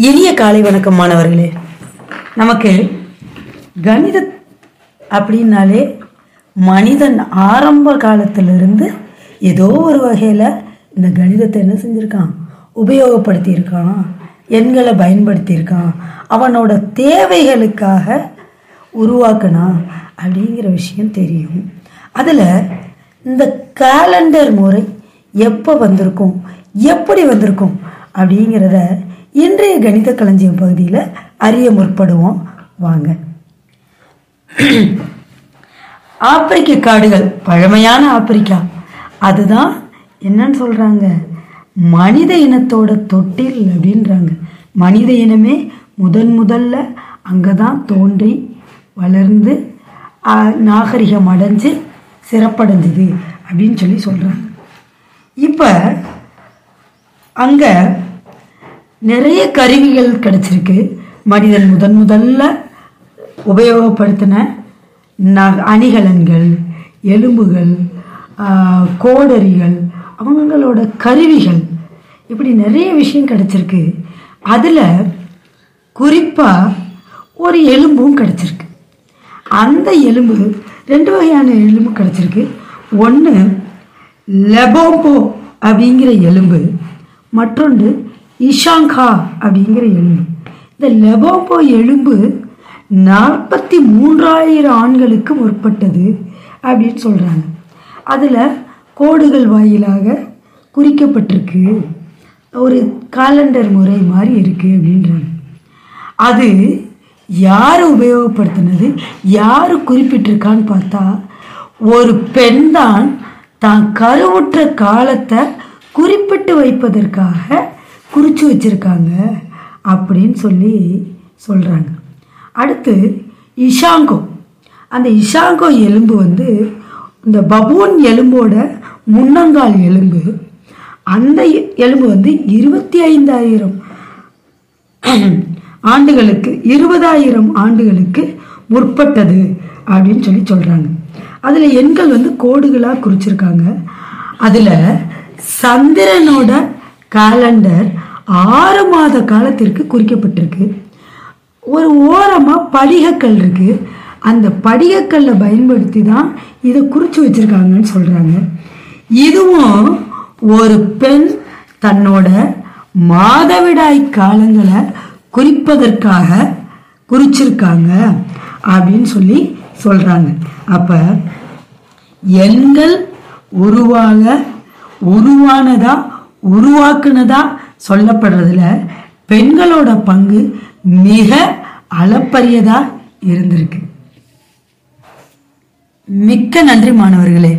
இனிய காலை வணக்கம் மாணவர்களே நமக்கு கணித அப்படின்னாலே மனிதன் ஆரம்ப காலத்திலிருந்து ஏதோ ஒரு வகையில் இந்த கணிதத்தை என்ன செஞ்சுருக்கான்? உபயோகப்படுத்தியிருக்கான். எண்களை பயன்படுத்தியிருக்கான். அவனோட தேவைகளுக்காக உருவாக்கினான் அப்படிங்கிற விஷயம் தெரியும். அதில் இந்த கேலண்டர் முறை எப்போ வந்திருக்கும்? எப்படி வந்திருக்கும்? அப்படிங்கிறத இன்றைய கணித களஞ்சியம் பகுதியில் அறிய முற்படுவோம். வாங்க. ஆப்பிரிக்க காடுகள் பழமையான ஆப்பிரிக்கா. அதுதான் என்னன்னு சொல்கிறாங்க மனித இனத்தோட தொட்டில் அப்படின்றாங்க. மனித இனமே முதன் முதல்ல அங்கே தான் தோன்றி வளர்ந்து நாகரிகம் அடைஞ்சு சிறப்படைஞ்சுது அப்படின்னு சொல்லி சொல்கிறாங்க இப்போ அங்கே நிறைய கருவிகள் கிடச்சிருக்கு. மனிதன் முதன் முதல்ல உபயோகப்படுத்தின ந அணிகலன்கள் எலும்புகள் கோடரிகள் அவங்களோட கருவிகள். இப்படி நிறைய விஷயம் கிடச்சிருக்கு. அதில் குறிப்பாக ஒரு எலும்பும் கிடச்சிருக்கு. அந்த எலும்பு ரெண்டு வகையான எலும்பு கிடச்சிருக்கு. ஒன்று லெபோம்போ அப்படிங்கிற எலும்பு. மற்றொன்று இஷாங்கா அப்படிங்கிற எலும்பு. இந்த லெபோபோ எலும்பு நாற்பத்தி மூன்றாயிரம் ஆண்களுக்கு முற்பட்டது அப்படின்னு சொல்கிறாங்க அதில் கோடுகள் வாயிலாக குறிக்கப்பட்டிருக்கு. ஒரு காலண்டர் முறை மாதிரி இருக்குது அப்படின்றாங்க. அது யார் உபயோகப்படுத்தினது? யார் குறிப்பிட்டிருக்கான்னு பார்த்தா ஒரு பெண் தான் தான் கருவுற்ற காலத்தை குறிப்பிட்டு வைப்பதற்காக குறித்து வச்சிருக்காங்க அப்படின்னு சொல்லி சொல்கிறாங்க அடுத்து இஷாங்கோ. அந்த இஷாங்கோ எலும்பு வந்து இந்த பபூன் எலும்போட முன்னங்கால் எலும்பு. அந்த எலும்பு வந்து இருபத்தி ஐந்தாயிரம் ஆண்டுகளுக்கு இருபதாயிரம் ஆண்டுகளுக்கு முற்பட்டது அப்படின்னு சொல்லி சொல்கிறாங்க அதில் எண்கள் வந்து கோடுகளாக குறிச்சிருக்காங்க. அதில் சந்திரனோட காலண்டர் ஆறு மாத காலத்திற்கு குறிக்கப்பட்டிருக்கு. ஒரு ஓரமாக படிகக்கல் இருக்குது அந்த படிகக்கல்லை பயன்படுத்தி தான் இதை குறித்து வச்சுருக்காங்கன்னு சொல்கிறாங்க இதுவும் ஒரு பெண் தன்னோட மாதவிடாய் காலங்களை குறிப்பதற்காக குறிச்சிருக்காங்க அப்படின்னு சொல்லி சொல்கிறாங்க அப்போ எண்கள் உருவாக உருவானதா உருவாக்குனதா சொல்லப்படுறதுல பெண்களோட பங்கு மிக அளப்பரியதா இருந்திருக்கு. மிக்க நன்றி மாணவர்களே.